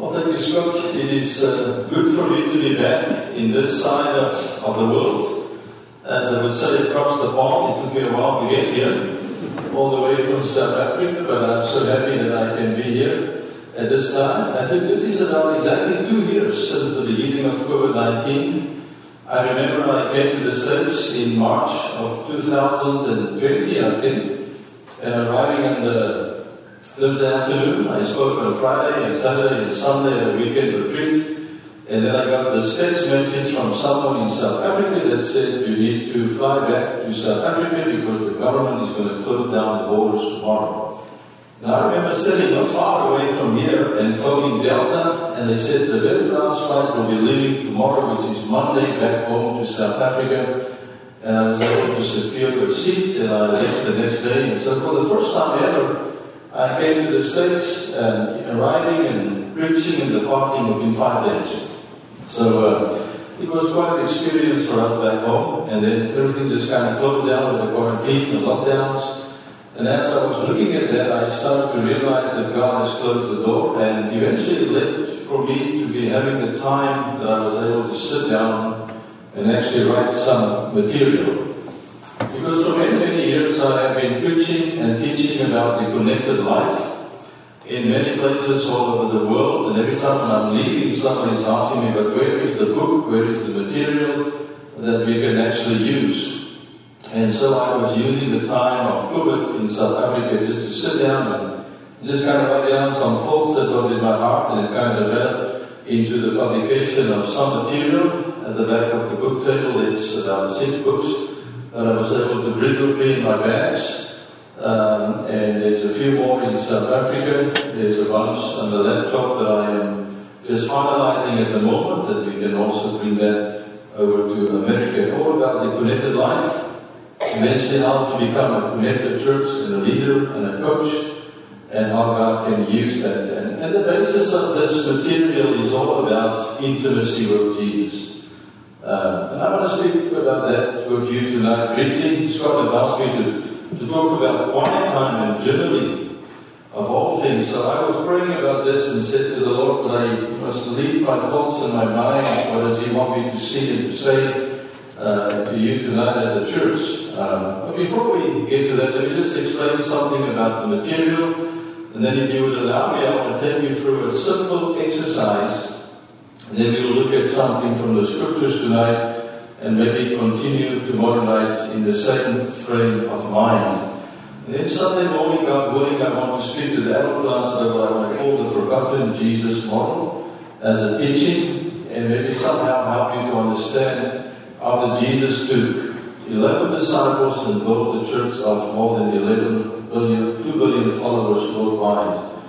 Well, thank you, Scott. It is uh, good for me to be back in this side of, of the world. As I would say, across the pond, it took me a while to get here, all the way from South Africa, but I'm so happy that I can be here at this time. I think this is about exactly two years since the beginning of COVID 19. I remember I came to the States in March of 2020, I think, and arriving on the Thursday afternoon, I spoke on Friday and Saturday and Sunday at a weekend retreat. And then I got this text message from someone in South Africa that said you need to fly back to South Africa because the government is going to close down the borders tomorrow. Now I remember sitting not far away from here and phoning Delta, and they said the very last flight will be leaving tomorrow, which is Monday, back home to South Africa. And I was able to secure a seat, and I left the next day. And so for the first time ever, I came to the States, uh, arriving and preaching in the parking within five days. So uh, it was quite an experience for us back home, and then everything just kind of closed down with the quarantine, the lockdowns. And as I was looking at that, I started to realize that God has closed the door, and eventually led for me to be having the time that I was able to sit down and actually write some material. Because for many, many years I have been preaching and teaching about the connected life in many places all over the world, and every time when I'm leaving, someone is asking me, but where is the book, where is the material that we can actually use? And so I was using the time of COVID in South Africa just to sit down and just kind of write down some thoughts that was in my heart and kind of developed into the publication of some material. At the back of the book table, it's about six books that I was able to bring with me in my bags. Um, and there's a few more in South Africa. There's a bunch on the laptop that I am just finalizing at the moment, and we can also bring that over to America. All about the connected life, eventually how to become a connected church and a leader and a coach, and how God can use that. And, and the basis of this material is all about intimacy with Jesus. Um, and I want to speak about that with you tonight briefly. Scott have asked me to talk about quiet time and journaling of all things. So I was praying about this and said to the Lord, but I must lead my thoughts and my mind. What does He want me to see and to say uh, to you tonight as a church? Um, but before we get to that, let me just explain something about the material. And then if you would allow me, I want to take you through a simple exercise and then we'll look at something from the scriptures tonight and maybe continue tomorrow night in the same frame of mind. And then Sunday morning, God willing, I want to speak to the adult class level. I want to call the Forgotten Jesus model as a teaching and maybe somehow help you to understand how that Jesus took 11 disciples and built the church of more than 11 billion, 2 billion followers worldwide.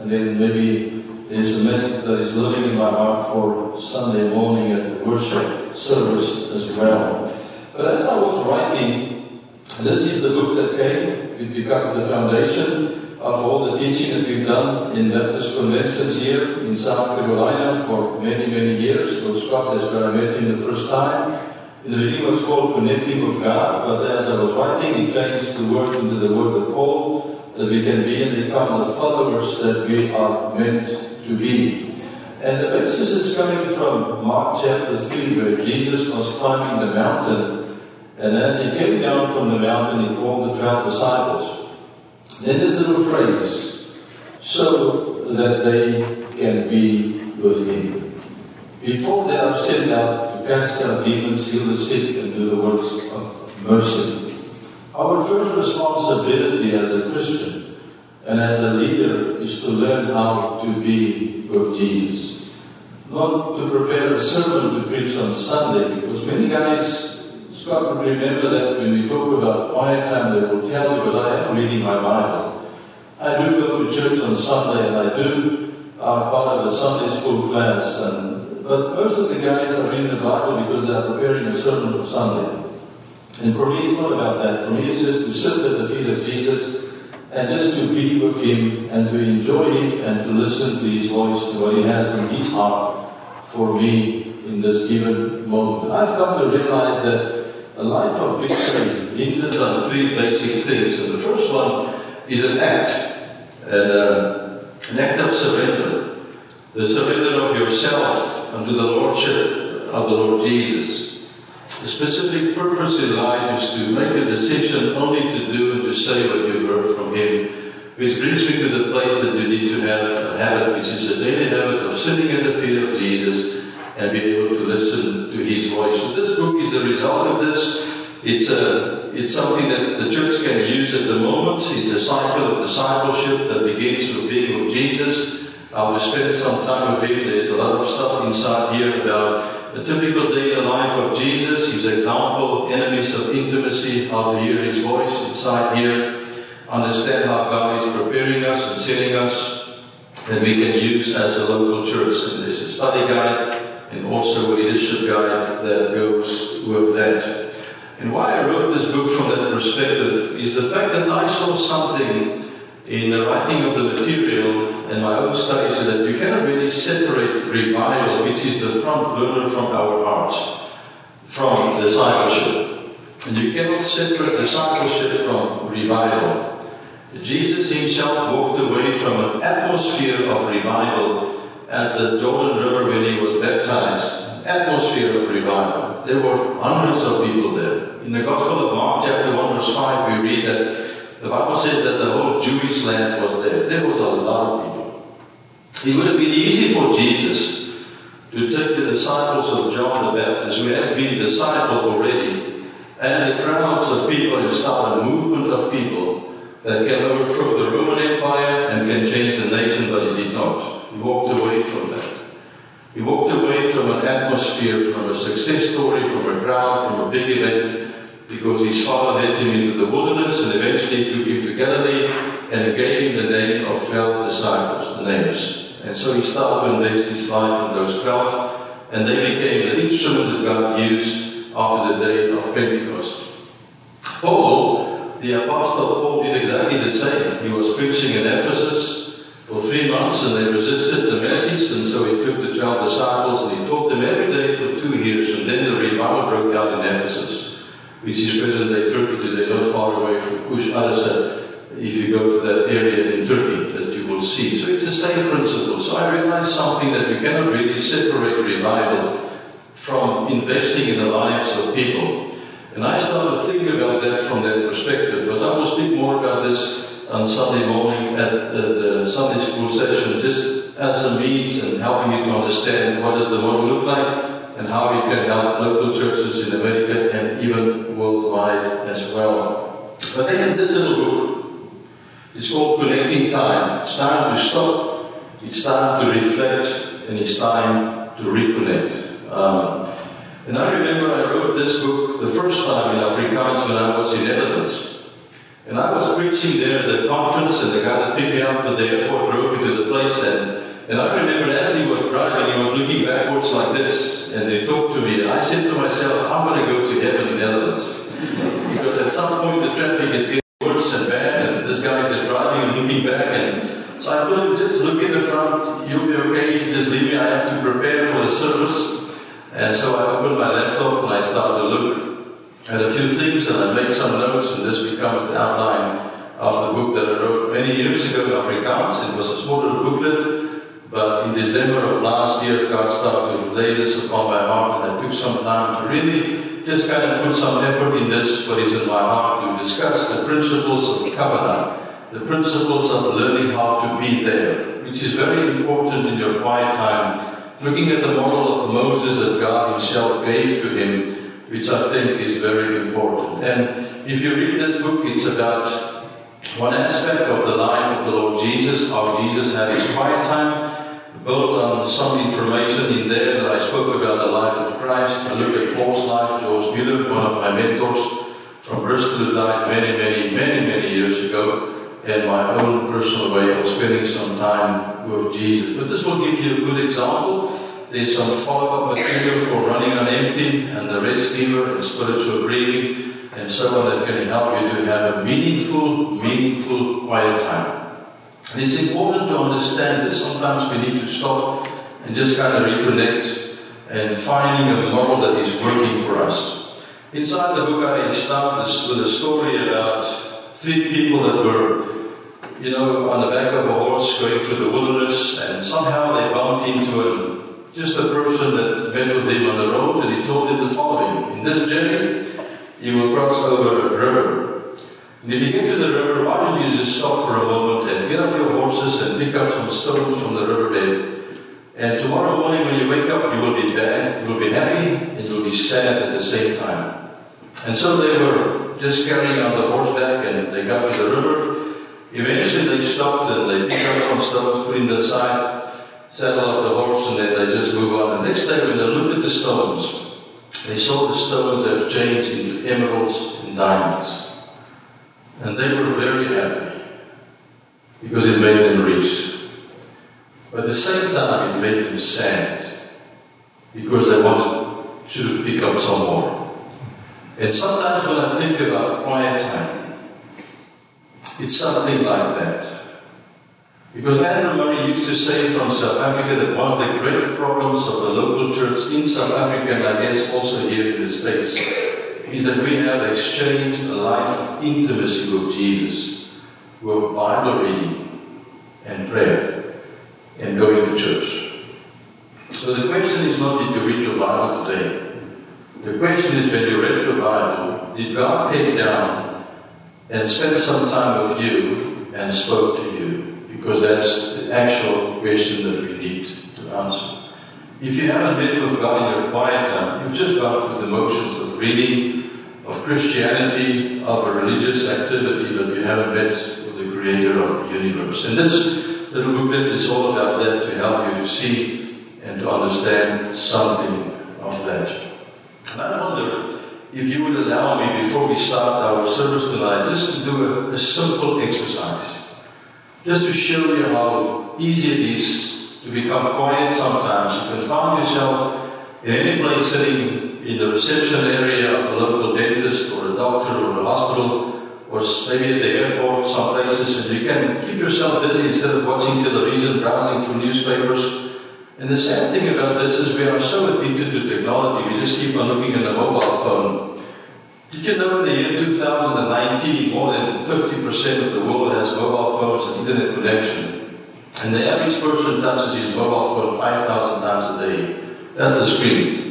And then maybe there's a message that is living in my heart for Sunday morning at the worship service as well. But as I was writing, this is the book that came. It becomes the foundation of all the teaching that we've done in Baptist conventions here in South Carolina for many, many years. Well, Scott is where I met him the first time. In the beginning it was called Connecting with God, but as I was writing, it changed the word into the word of Paul, that we can be and become the followers that we are meant to be. And the basis is coming from Mark chapter 3, where Jesus was climbing the mountain. And as he came down from the mountain, he called the 12 disciples. Then there's a little phrase, so that they can be with him. Before they are sent out to cast out demons, heal the sick, and do the works of mercy. Our first responsibility as a Christian and as a leader is to learn how to be with Jesus. Not to prepare a sermon to preach on Sunday, because many guys, Scott would remember that when we talk about quiet time, they will tell you, but I am reading my Bible. I do go to church on Sunday, and I do are part of a Sunday school class, and but most of the guys are reading the Bible because they are preparing a sermon for Sunday. And for me, it's not about that. For me, it's just to sit at the feet of Jesus and just to be with Him and to enjoy Him and to listen to His voice what He has in His heart for me in this given moment. I've come to realize that a life of victory hinges on three basic things. And the first one is an act, and, uh, an act of surrender. the surrender of yourself unto the Lordship of the Lord Jesus. The specific purpose in life is to make a decision only to do and to say what you've heard from Him. Which brings me to the place that you need to have a habit, which is a daily habit of sitting at the feet of Jesus and be able to listen to His voice. So this book is a result of this. It's a it's something that the church can use at the moment. It's a cycle of discipleship that begins with being with Jesus. I will spend some time with him. There's a lot of stuff inside here about the typical daily life of Jesus, his example, enemies of intimacy, how to hear his voice inside here, understand how God is preparing us and setting us, that we can use as a local church. And there's a study guide and also a leadership guide that goes with that. And why I wrote this book from that perspective is the fact that I saw something in the writing of the material and my own studies that you cannot really separate revival, which is the front burner from our hearts, from discipleship. And you cannot separate discipleship from revival. Jesus himself walked away from an atmosphere of revival at the Jordan River when he was baptized. Atmosphere of revival. There were hundreds of people there. In the Gospel of Mark, chapter 1, verse 5, we read that the Bible says that the whole Jewish land was there. There was a lot of people. It would have been easy for Jesus to take the disciples of John the Baptist, who has been discipled already, and the crowds of people and start a movement of people that can overthrow the Roman Empire and can change the nation, but he did not. He walked away from that. He walked away from an atmosphere, from a success story, from a crowd, from a big event, because his father led him into the wilderness and eventually took him to Galilee and gave him the name of 12 disciples, the names. And so he started and invest his life in those 12, and they became the instruments that God used after the day of Pentecost. Paul, the Apostle Paul, did exactly the same. He was preaching in Ephesus, for three months and they resisted the message and so he took the 12 disciples and he taught them every day for two years and then the revival broke out in Ephesus which is present-day Turkey today, not far away from Kusadasi if you go to that area in Turkey that you will see. So it's the same principle. So I realized something that you cannot really separate revival from investing in the lives of people. And I started to think about that from that perspective, but I will speak more about this on Sunday morning at uh, the Sunday school session just as a means and helping you to understand what does the model look like and how we can help local churches in America and even worldwide as well. But then this little book, it's called Connecting Time. It's time to stop, it's time to reflect, and it's time to reconnect. Um, and I remember I wrote this book the first time in Afrikaans when I was in Netherlands. And I was preaching there at the conference, and the guy that picked me up at the airport drove me to the place. And, and I remember as he was driving, he was looking backwards like this, and they talked to me. And I said to myself, I'm going to go to heaven in Netherlands. because at some point the traffic is getting worse and bad, and this guy is driving and looking back. And so I told him, just look in the front, you'll be okay, just leave me, I have to prepare for the service. And so I opened my laptop and I started to look at a few things, and I made some notes, and this becomes the outline of the book that I wrote many years ago in Afrikaans. It was a smaller booklet, but in December of last year, God started to lay this upon my heart, and I took some time to really just kind of put some effort in this, what is in my heart, to discuss the principles of Kabbalah, the principles of learning how to be there, which is very important in your quiet time. Looking at the model of Moses that God Himself gave to him, which I think is very important. And if you read this book, it's about one aspect of the life of the Lord Jesus, how Jesus had his quiet time, built on some information in there that I spoke about the life of Christ. I look at Paul's life, George Mueller, one of my mentors from Bristol, died many, many, many, many years ago, and my own personal way of spending some time with Jesus. But this will give you a good example there's some follow-up material for running on empty and the giver and spiritual breathing and so on that can help you to have a meaningful, meaningful quiet time. And it's important to understand that sometimes we need to stop and just kind of reconnect and finding a model that is working for us. Inside the book, I start this with a story about three people that were you know, on the back of a horse going through the wilderness, and somehow they bumped into a, just a person that met with him on the road, and he told him the following In this journey, you will cross over a river. And if you get to the river, why don't you just stop for a moment and get off your horses and pick up some stones from the riverbed? And tomorrow morning when you wake up, you will be bad, you will be happy, and you will be sad at the same time. And so they were just carrying on the horseback, and they got to the river, Eventually they stopped and they picked up some stones, put in the side, saddle up the horse, and then they just move on. The next day when they looked at the stones, they saw the stones have changed into emeralds and diamonds. And they were very happy because it made them rich. But at the same time, it made them sad because they wanted to pick up some more. And sometimes when I think about quiet time, it's something like that. Because Andrew Murray used to say from South Africa that one of the great problems of the local church in South Africa, and I guess also here in the States, is that we have exchanged a life of intimacy with Jesus, with Bible reading and prayer and going to church. So the question is not did you read your Bible today? The question is when you read your Bible, did God came down and spent some time with you and spoke to you, because that's the actual question that we need to answer. If you haven't met with God in your quiet time, you've just gone through the motions of reading, of Christianity, of a religious activity, but you haven't met with the creator of the universe. And this little booklet is all about that to help you to see and to understand something of that. And I wonder if you would allow me before we start our service tonight, just to do a, a simple exercise. Just to show you how easy it is to become quiet sometimes. You can find yourself in any place sitting in the reception area of a local dentist or a doctor or a hospital or maybe at the airport, some places, and you can keep yourself busy instead of watching television, browsing through newspapers. And the sad thing about this is we are so addicted to technology, we just keep on looking at a mobile phone. Did you know in the year 2019, more than 50% of the world has mobile phones and internet connection? And the average person touches his mobile phone 5,000 times a day. That's the screen.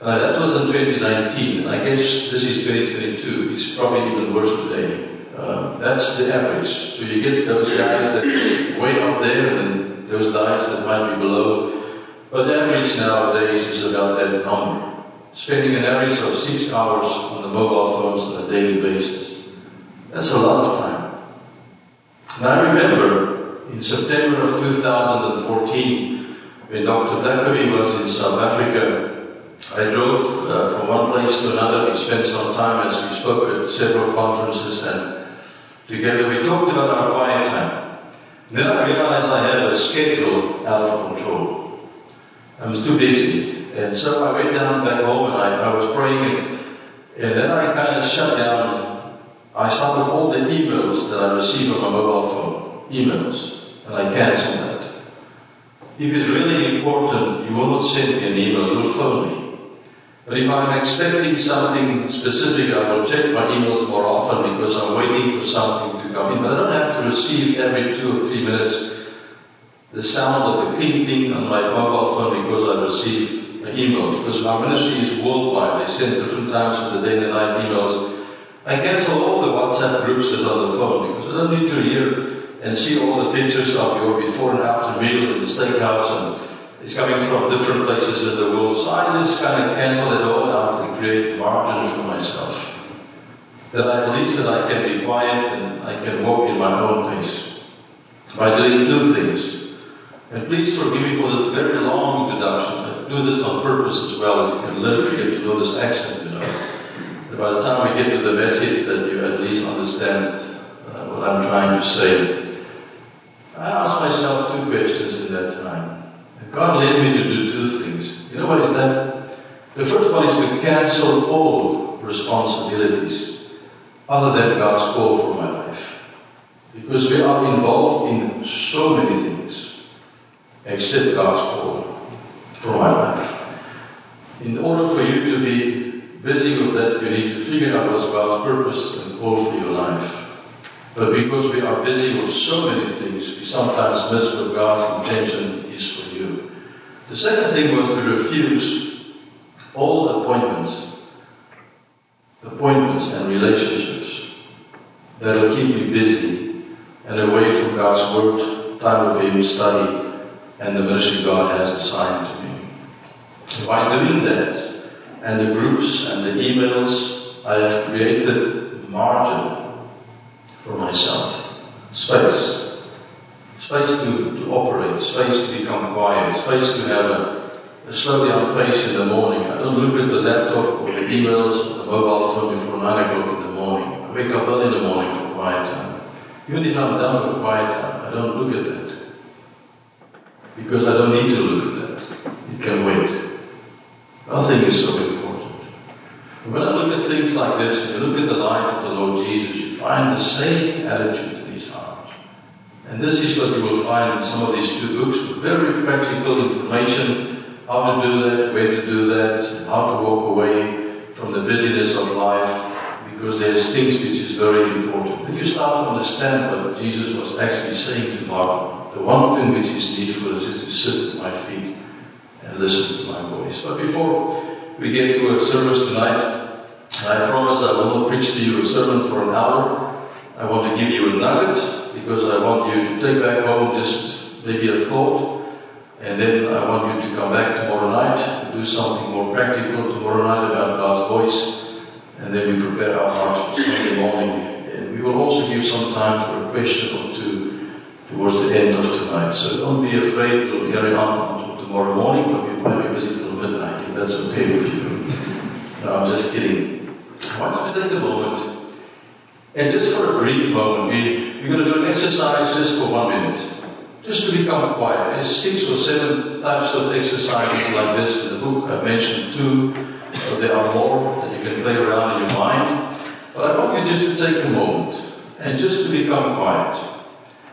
Uh, that was in 2019, and I guess this is 2022. It's probably even worse today. Uh, that's the average. So you get those guys that way up there and those guys that might be below. But the average nowadays is about that number. Spending an average of six hours on the mobile phones on a daily basis. That's a lot of time. And I remember in September of 2014, when Dr. Blackaby was in South Africa, I drove uh, from one place to another. We spent some time as we spoke at several conferences, and together we talked about our quiet time. Then I realized I had a schedule out of control. I was too busy. And so I went down back home and I, I was praying and, and then I kind of shut down. I stopped with all the emails that I received on my mobile phone. Emails. And I canceled that. If it's really important, you will not send me an email, you'll phone me. But if I'm expecting something specific, I will check my emails more often because I'm waiting for something to come in, but I don't have to receive every two or three minutes the sound of the cling on my mobile phone because I receive an email. Because my ministry is worldwide, they send different times of the day and night emails. I cancel all the WhatsApp groups that's on the phone because I don't need to hear and see all the pictures of your before and after meal in the steakhouse and it's coming from different places in the world. So I just kind of cancel it all out and create margin for myself that at least that I can be quiet and I can walk in my own pace by doing two things. And please forgive me for this very long introduction, but do this on purpose as well. You can literally get to know this accent, you know. That by the time we get to the message, that you at least understand uh, what I'm trying to say. I asked myself two questions in that time. God led me to do two things. You know what is that? The first one is to cancel all responsibilities other than God's call for my life. Because we are involved in so many things except God's call for my life. In order for you to be busy with that, you need to figure out what's God's purpose and call for your life. But because we are busy with so many things, we sometimes miss what God's intention is for. The second thing was to refuse all appointments, appointments and relationships that'll keep me busy and away from God's Word, time of Him, study, and the ministry God has assigned to me. By doing that, and the groups and the emails, I have created margin for myself, space, space to, operate, space to become quiet, space to have a, a slow down pace in the morning. I don't look at the laptop or the emails or the mobile phone before 9 o'clock in the morning. I wake up early in the morning for quiet time. Even if I'm done with quiet time, I don't look at that. Because I don't need to look at that. It can wait. Nothing is so important. When I look at things like this, and you look at the life of the Lord Jesus, you find the same attitude. And this is what you will find in some of these two books very practical information how to do that, where to do that, how to walk away from the busyness of life because there's things which is very important. When you start to understand what Jesus was actually saying to Martha, the one thing which is needful is to sit at my feet and listen to my voice. But before we get to our service tonight, I promise I will not preach to you a sermon for an hour. I want to give you a nugget because I want you to take back home just maybe a thought. And then I want you to come back tomorrow night do something more practical tomorrow night about God's voice and then we prepare our hearts for Sunday morning. And we will also give some time for a question or two towards the end of tonight. So don't be afraid, we'll carry on until tomorrow morning, but we might be busy till midnight, if that's okay with you. No, I'm just kidding. I want you take a moment, and just for a brief moment, we, we're going to do an exercise just for one minute. Just to become quiet. There's six or seven types of exercises like this in the book. I've mentioned two, but there are more that you can play around in your mind. But I want you just to take a moment and just to become quiet.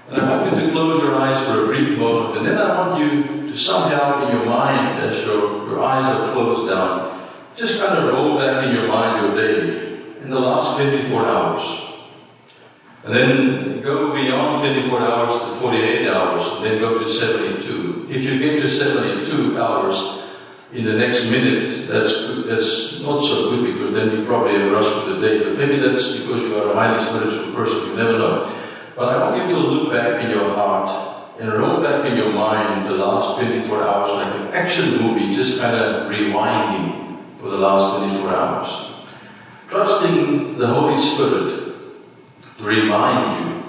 And I want you to close your eyes for a brief moment, and then I want you to somehow in your mind, as your, your eyes are closed down, just kind of roll back in your mind your day in the last 24 hours. And then go beyond 24 hours to 48 hours, and then go to 72. If you get to 72 hours in the next minute, that's good. that's not so good because then you probably have rushed for the day. But maybe that's because you are a highly spiritual person. You never know. But I want you to look back in your heart and roll back in your mind the last 24 hours like an action movie, just kind of rewinding for the last 24 hours. Trusting the Holy Spirit remind you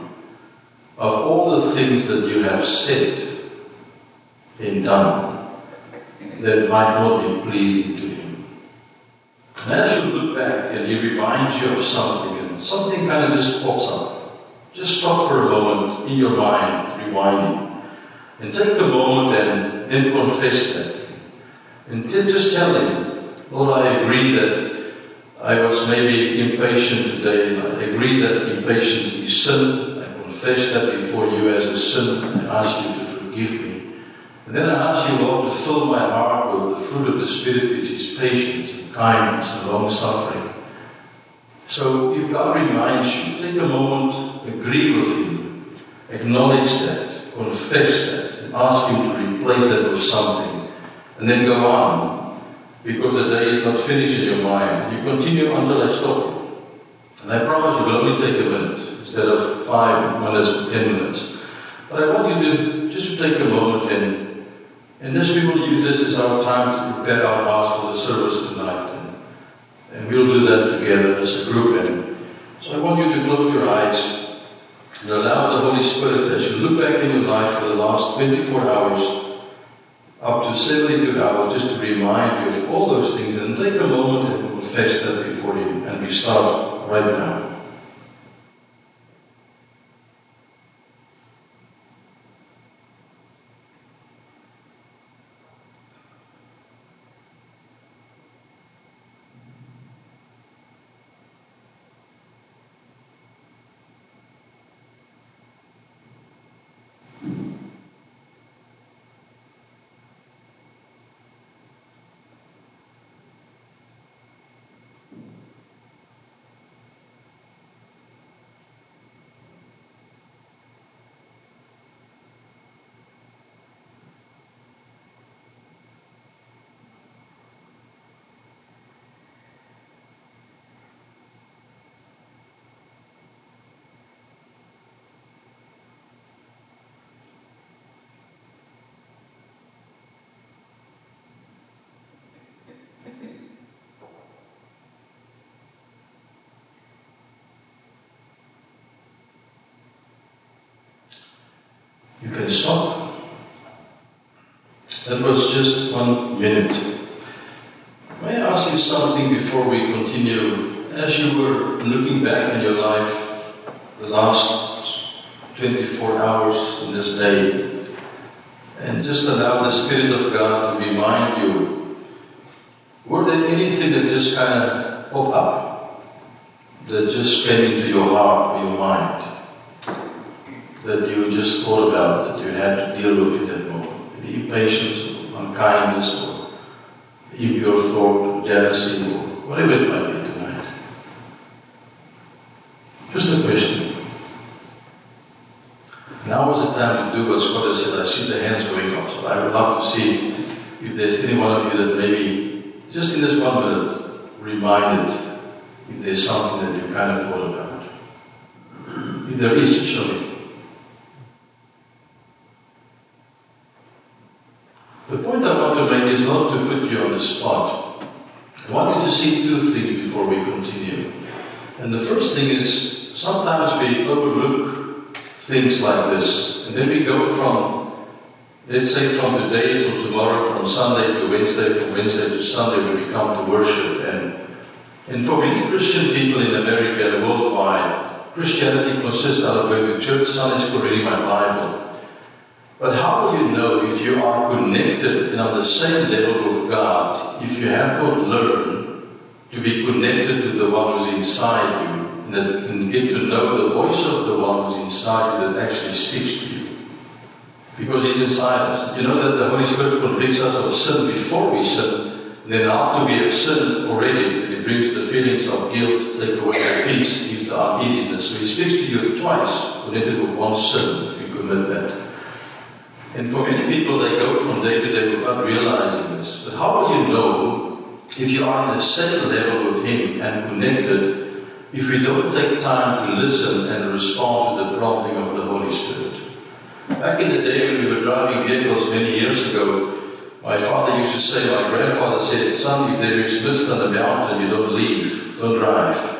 of all the things that you have said and done that might not be pleasing to Him. And as you look back and He reminds you of something, and something kind of just pops up, just stop for a moment in your mind, rewinding, and take a moment and then confess that. And just tell Him, Lord, I agree that I was maybe impatient today, and I agree that impatience is sin. I confess that before you as a sin, and I ask you to forgive me. And then I ask you, Lord, to fill my heart with the fruit of the Spirit, which is patience, and kindness, and long suffering. So if God reminds you, take a moment, agree with Him, acknowledge that, confess that, and ask Him to replace that with something, and then go on because the day is not finished in your mind. You continue until I stop. And I promise you will only take a minute instead of five minutes or ten minutes. But I want you to just to take a moment and and this we will use this as our time to prepare our hearts for the service tonight. And, and we'll do that together as a group. And so I want you to close your eyes and allow the Holy Spirit as you look back in your life for the last 24 hours up to 72 hours just to remind you of all those things and take a moment and confess that before you. And we start right now. You can stop. That was just one minute. May I ask you something before we continue? As you were looking back in your life, the last 24 hours in this day, and just allow the Spirit of God to remind you, were there anything that just kind of popped up, that just came into your heart your mind? That you just thought about that you had to deal with in that moment. Maybe impatience, or unkindness, or impure thought, or jealousy, or whatever it might be tonight. Just a question. Now is the time to do what Scott has said. I see the hands going up, so I would love to see if there's any one of you that maybe, just in this one minute, reminded if there's something that you kind of thought about. If there is, show me. The point I want to make is not spot. I want you to see two things before we continue. And the first thing is sometimes we overlook things like this, and then we go from, let's say, from today till tomorrow, from Sunday to Wednesday, from Wednesday to Sunday when we come to worship. And, and for many Christian people in America and worldwide, Christianity consists out of going to church, Sunday school, reading my Bible. But how will you know if you are connected and on the same level with God if you have not learned to be connected to the one who's inside you and, that, get to know the voice of the one who's inside you that actually speaks to you? Because he's inside us. You know that the Holy Spirit convicts us of sin before we sin, and then after we have sinned already, it brings the feelings of guilt, take away the peace, give the uneasiness. So he speaks to you twice, connected with one sin if you commit that. And for many people, they go from day to day without realizing this. But how will you know if you are on the same level with Him and connected if we don't take time to listen and respond to the prompting of the Holy Spirit? Back in the day when we were driving vehicles many years ago, my father used to say, my grandfather said, son, if there is mist on the mountain, you don't leave, don't drive.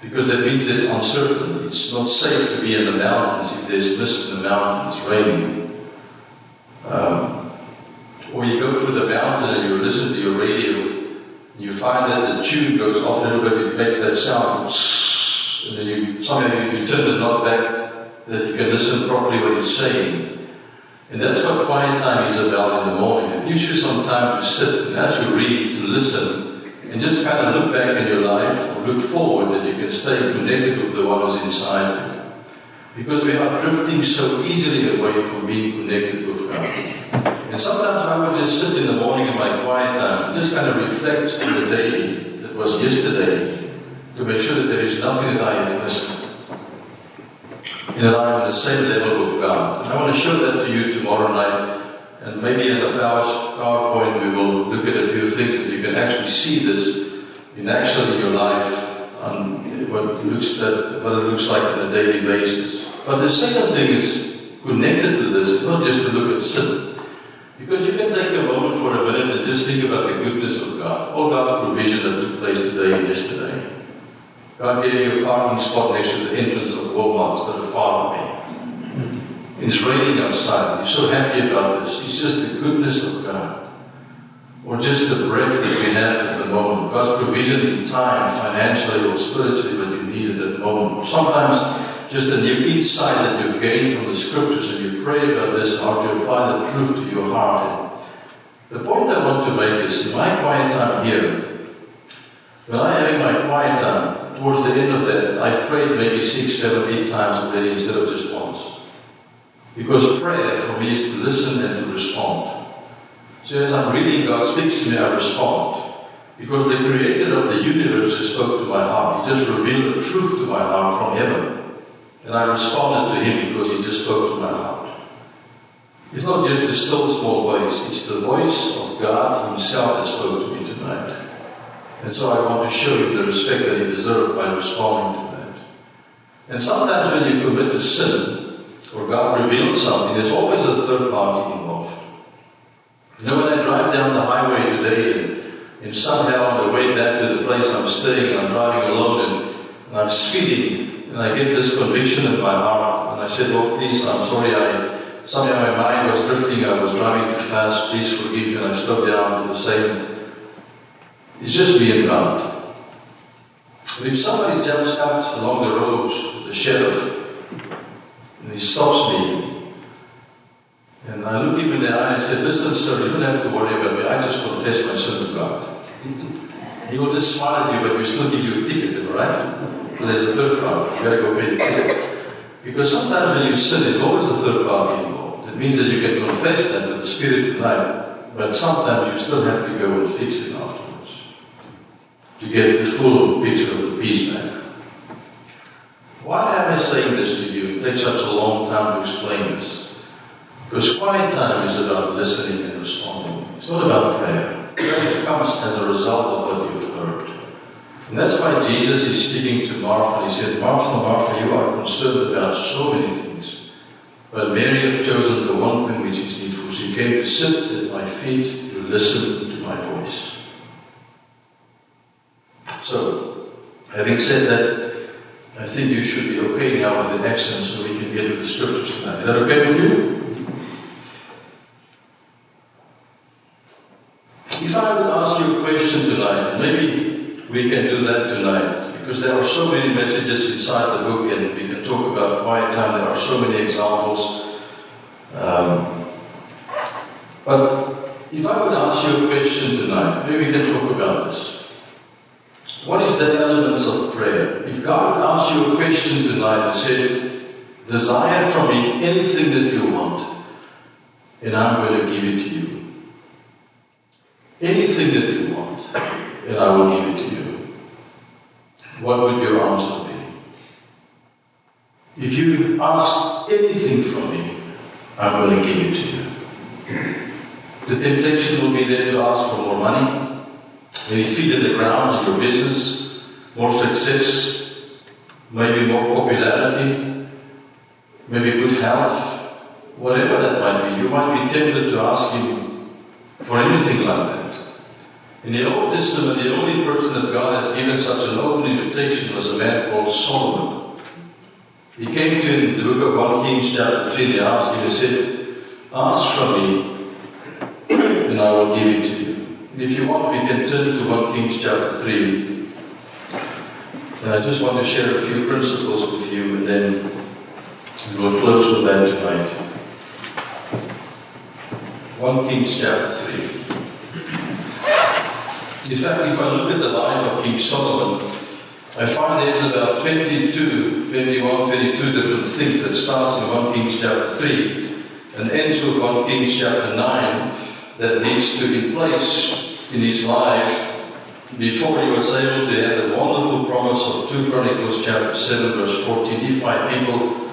Because that means it's uncertain. It's not safe to be in the mountains if there's mist in the mountains, raining. Um, or you go through the mountain and you listen to your radio, you find that the tune goes off a little bit, it makes that sound, and then you somehow you, you turn the knob back that you can listen properly what he's saying. And that's what quiet time is about in the morning. It gives you some time to sit and as you read, to listen, and just kind of look back in your life or look forward and you can stay connected with the one who's inside you. Because we are drifting so easily away from being connected with. And sometimes I would just sit in the morning in my quiet time and just kind of reflect on the day that was yesterday to make sure that there is nothing that I have missed. And that I am on the same level with God. And I want to show that to you tomorrow night. And maybe in the PowerPoint we will look at a few things that you can actually see this in actually your life on what looks that what it looks like on a daily basis. But the second thing is connected to this is not just to look at sin. Because you can take a moment for a minute and just think about the goodness of God. All God's provision that took place today and yesterday. God gave you a parking spot next to the entrance of Walmart instead of far away. It's raining outside. You're so happy about this. It's just the goodness of God. Or just the breath that we have at the moment. God's provision in time, financially or spiritually, what you need it at that moment. Sometimes just a new insight that you've gained from the scriptures and you pray about this, how to apply the truth to your heart. And the point I want to make is in my quiet time here, when I in my quiet time, towards the end of that, I've prayed maybe six, seven, eight times already instead of just once. Because prayer for me is to listen and to respond. So as I'm reading, God speaks to me, I respond. Because the creator of the universe just spoke to my heart. He just revealed the truth to my heart from heaven. And I responded to him because he just spoke to my heart. It's not just a still small voice, it's the voice of God Himself that spoke to me tonight. And so I want to show him the respect that he deserved by responding to that. And sometimes when you commit a sin, or God reveals something, there's always a third party involved. You know, when I drive down the highway today and, and somehow on the way back to the place I'm staying, I'm driving alone and, and I'm speeding and I get this conviction in my heart. And I said, Lord, please, I'm sorry I, somehow my mind was drifting, I was driving too fast, please forgive me, and I slowed down to the same. It's just me and God. But if somebody jumps out along the road, the sheriff, and he stops me, and I look him in the eye and say, Listen, sir, you don't have to worry about me. I just confess my sin to God. He will just smile at you, but we still give you a ticket, right? But there's a third party. You gotta go pay the ticket. Because sometimes when you sin, there's always a third party involved. It means that you can confess that with the Spirit tonight, but sometimes you still have to go and fix it afterwards to get the full picture of the peace back. Why am I saying this to you? It takes such a long time to explain this. Because quiet time is about listening and responding. It's not about prayer. Prayer comes as a result of what you've. And that's why Jesus is speaking to Martha. He said, Martha, Martha, you are concerned about so many things. But Mary has chosen the one thing which is needful. She came to sit at my feet to listen to my voice. So, having said that, I think you should be okay now with the accent so we can get to the scriptures tonight. Is that okay with you? If I would ask you a question tonight, maybe we can do that tonight, because there are so many messages inside the book, and we can talk about quiet time. There are so many examples. Um, but if I would ask you a question tonight, maybe we can talk about this. What is the elements of prayer? If God would ask you a question tonight and said, Desire from me anything that you want, and I'm going to give it to you. Anything that you want, and I will give it to you. What would your answer be? If you ask anything from me, I'm going to give it to you. The temptation will be there to ask for more money, maybe feet in the ground in your business, more success, maybe more popularity, maybe good health, whatever that might be. You might be tempted to ask Him for anything like that. In the Old Testament, the only person that God has given such an open invitation was a man called Solomon. He came to the book of 1 Kings chapter 3, they asked him, he said, Ask from me, and I will give it to you. And if you want, we can turn to 1 Kings chapter 3. And I just want to share a few principles with you, and then we will close with that tonight. 1 Kings chapter 3. In fact, if I look at the life of King Solomon, I find there's about 22, 21, 22 different things that starts in 1 Kings chapter 3 and ends with 1 Kings chapter 9 that needs to be in place in his life before he was able to have the wonderful promise of 2 Chronicles chapter 7 verse 14. If my people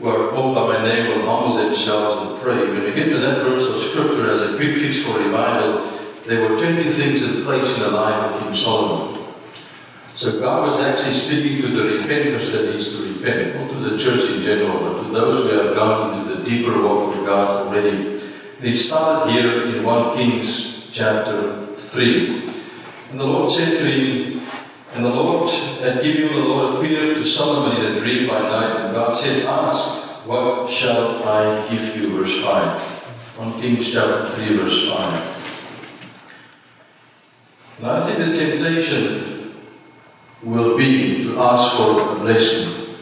who are called by my name will humble themselves and pray. When we get to that verse of scripture as a quick fix for revival, there were 20 things in place in the life of King Solomon. So God was actually speaking to the repenters that needs to repent, not to the church in general, but to those who have gone into the deeper walk with God already. And it started here in 1 Kings chapter 3. And the Lord said to him, and the Lord had given the Lord appeared to Solomon in a dream by night, and God said, Ask, what shall I give you? Verse 5. 1 Kings chapter 3, verse 5. I think the temptation will be to ask for a blessing.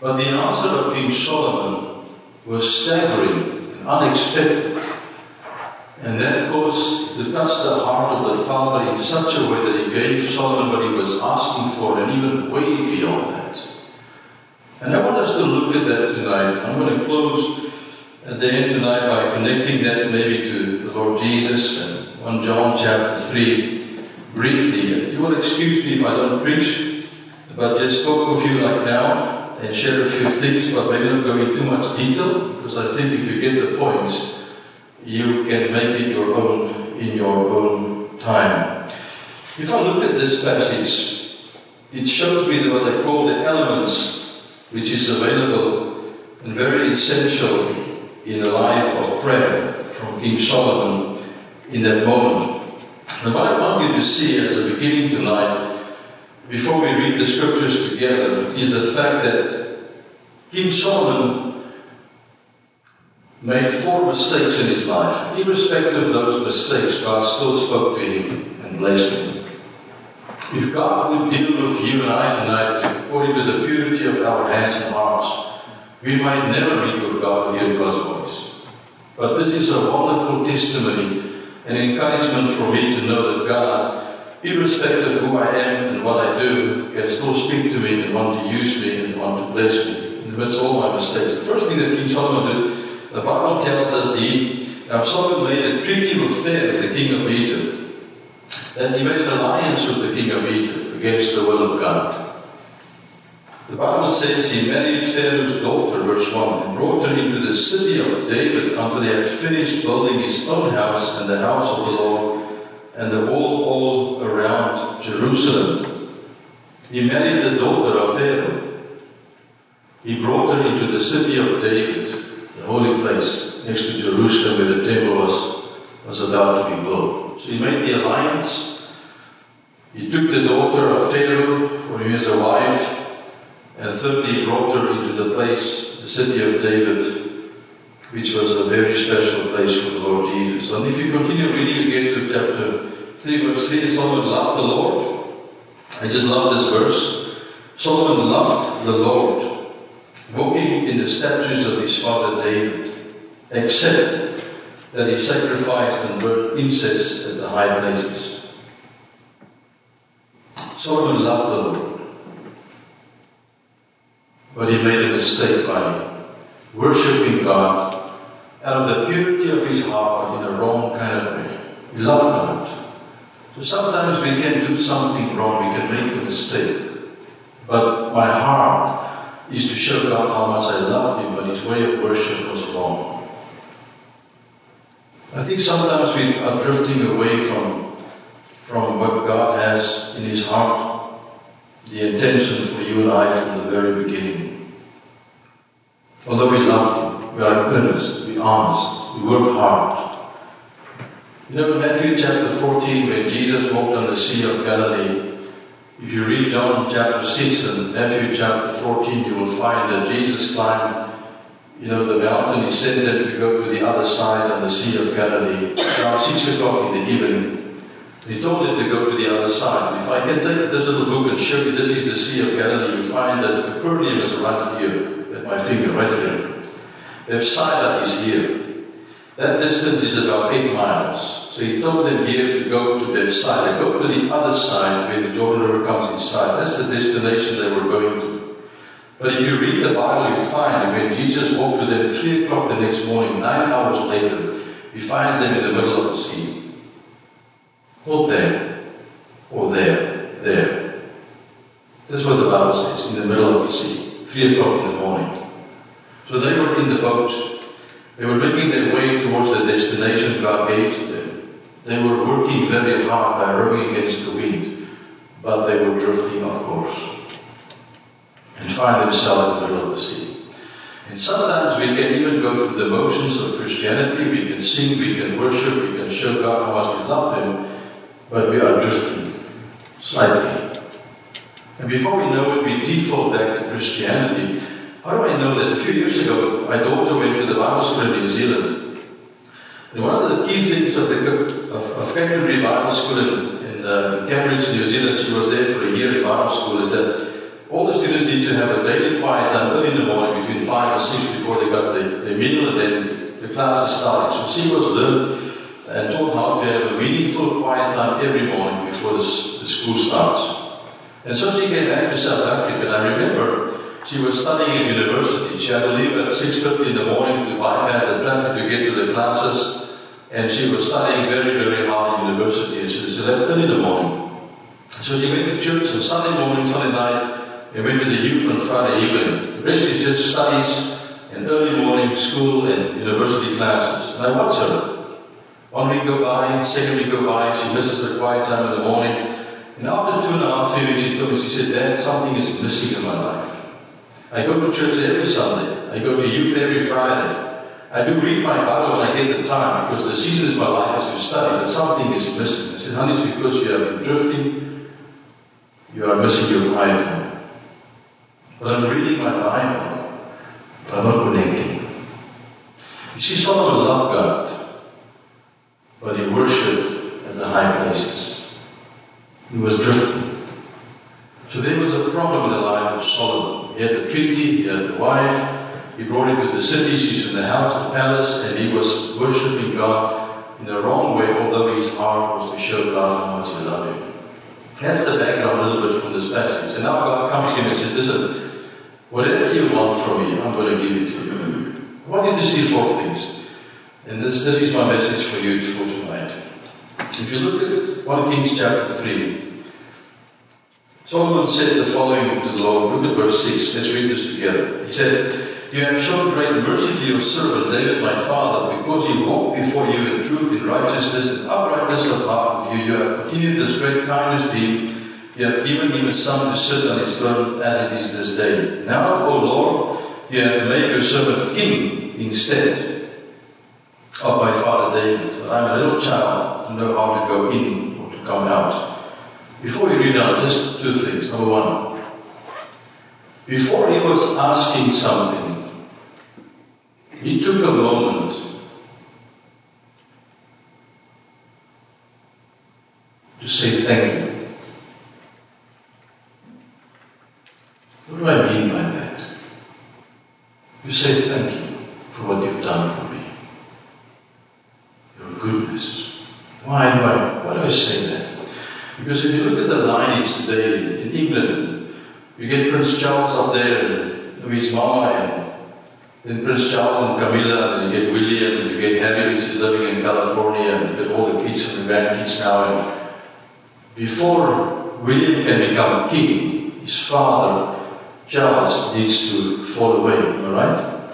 But the answer of King Solomon was staggering and unexpected. And that caused to touch the heart of the father in such a way that he gave Solomon what he was asking for and even way beyond that. And I want us to look at that tonight. I'm going to close at the end tonight by connecting that maybe to the Lord Jesus and 1 John chapter 3 briefly. You will excuse me if I don't preach, but just talk with you like now and share a few things, but maybe not go into too much detail, because I think if you get the points, you can make it your own in your own time. If I look at this passage, it shows me what I call the elements which is available and very essential in the life of prayer from King Solomon in that moment. And what I want you to see as a beginning tonight, before we read the scriptures together, is the fact that King Solomon made four mistakes in his life. Irrespective of those mistakes, God still spoke to him and blessed him. If God would deal with you and I tonight according to the purity of our hands and hearts, we might never meet with God or hear God's voice. But this is a wonderful testimony and encouragement for me to know that God, irrespective of who I am and what I do, can still speak to me and want to use me and want to bless me midst of all my mistakes. The first thing that King Solomon did the Bible tells us he, now Solomon made a treaty with Pharaoh, the king of Egypt, and he made an alliance with the king of Egypt against the will of God. The Bible says he married Pharaoh's daughter, verse 1, and brought her into the city of David until he had finished building his own house and the house of the Lord and the wall all around Jerusalem. He married the daughter of Pharaoh. He brought her into the city of David the holy place next to Jerusalem where the temple was, was about to be built. So he made the alliance. He took the daughter of Pharaoh for him as a wife, and thirdly, brought her into the place, the city of David, which was a very special place for the Lord Jesus. And if you continue reading again to chapter 3, verse 3, Solomon loved the Lord. I just love this verse. Solomon loved the Lord walking in the statutes of his father David, except that he sacrificed and burned incense at the high places. Solomon loved the Lord, but he made a mistake by worshipping God out of the purity of his heart but in the wrong kind of way. He loved God. So sometimes we can do something wrong, we can make a mistake, but my heart is to show God how much I loved Him, but His way of worship was wrong. I think sometimes we are drifting away from, from what God has in His heart, the intention for you and I from the very beginning. Although we love Him, we are earnest, we honest, we work hard. You know, in Matthew chapter 14, when Jesus walked on the Sea of Galilee, if you read John chapter 6 and Matthew chapter 14, you will find that Jesus climbed, you know, the mountain. He sent them to go to the other side on the Sea of Galilee around 6 o'clock in the evening. He told them to go to the other side. If I can take this little book and show you this is the Sea of Galilee, you find that Capernaum is right here, my finger, right here. If Bethsaida is here. That distance is about eight miles. So he told them here to go to Bethsaida, go to the other side where the Jordan River comes inside. That's the destination they were going to. But if you read the Bible, you find when Jesus walked to them at 3 o'clock the next morning, nine hours later, he finds them in the middle of the sea. Not there, or there, there. That's what the Bible says, in the middle of the sea, 3 o'clock in the morning. So they were in the boat they were making their way towards the destination God gave to them. They were working very hard by rowing against the wind, but they were drifting of course and find themselves in the middle of the sea. And sometimes we can even go through the motions of Christianity. We can sing, we can worship, we can show God how much we love Him, but we are drifting slightly. And before we know it, we default back to Christianity how do I know that? A few years ago, my daughter went to the Bible school in New Zealand. And one of the key things of the of, of Canterbury Bible School in, in uh, Cambridge, New Zealand, she was there for a year in Bible school, is that all the students need to have a daily quiet time early in the morning between 5 and 6 before they got the, the meal and then the class is starting. So she was learned and taught how to have a meaningful quiet time every morning before the, the school starts. And so she came back to South Africa and I remember she was studying at university. She had to leave at 6.30 in the morning to bypass the traffic to get to the classes. And she was studying very, very hard in university. And she, she left early in the morning. So she went to church on Sunday morning, Sunday night, and went with the youth on Friday evening. The rest is just studies and early morning school and university classes. And I watch her. One week go by, second week go by, she misses her quiet time in the morning. And after two and a half, weeks, he told me, he said, Dad, something is missing in my life. I go to church every Sunday. I go to youth every Friday. I do read my Bible when I get the time because the seasons of my life is to study, but something is missing. I said, honey, it's because you have been drifting. You are missing your quiet time. But I'm reading my Bible, but I'm not connecting. You see, Solomon loved God, but he worshipped at the high places. He was drifting. So there was a problem in the life of Solomon. He had the treaty, he had the wife, he brought him to the cities, he's in the house, the palace, and he was worshipping God in the wrong way, although his heart was to show God how much he loved him. That's the background a little bit from this passage. And now God comes to him and says, Listen, whatever you want from me, I'm going to give it to you. I want you to see four things. And this, this is my message for you for tonight. If you look at 1 Kings chapter 3, Solomon said the following to the Lord. Look at verse 6. Let's read this together. He said, You have shown great mercy to your servant David, my father, because he walked before you in truth, in righteousness, and uprightness of heart with you. You have continued this great kindness to him. You have given him a son to sit on his throne as it is this day. Now, O Lord, you have made your servant king instead of my father David. But I'm a little child, to know how to go in or to come out. Before we read on, just two things. Number one, before he was asking something, he took a moment to say thank you. What do I mean by that? You say thank you for what you've done for me. Goodness. Why do I why do I say that? Because if you look at the lineage today in, England, you get Prince Charles up there and Louis Mama and then Prince Charles and Camilla, and you get William, and you get Harry, which is living in California, and you get all the kids and the grandkids now. And before William can become king, his father, Charles, needs to fall away, am I right?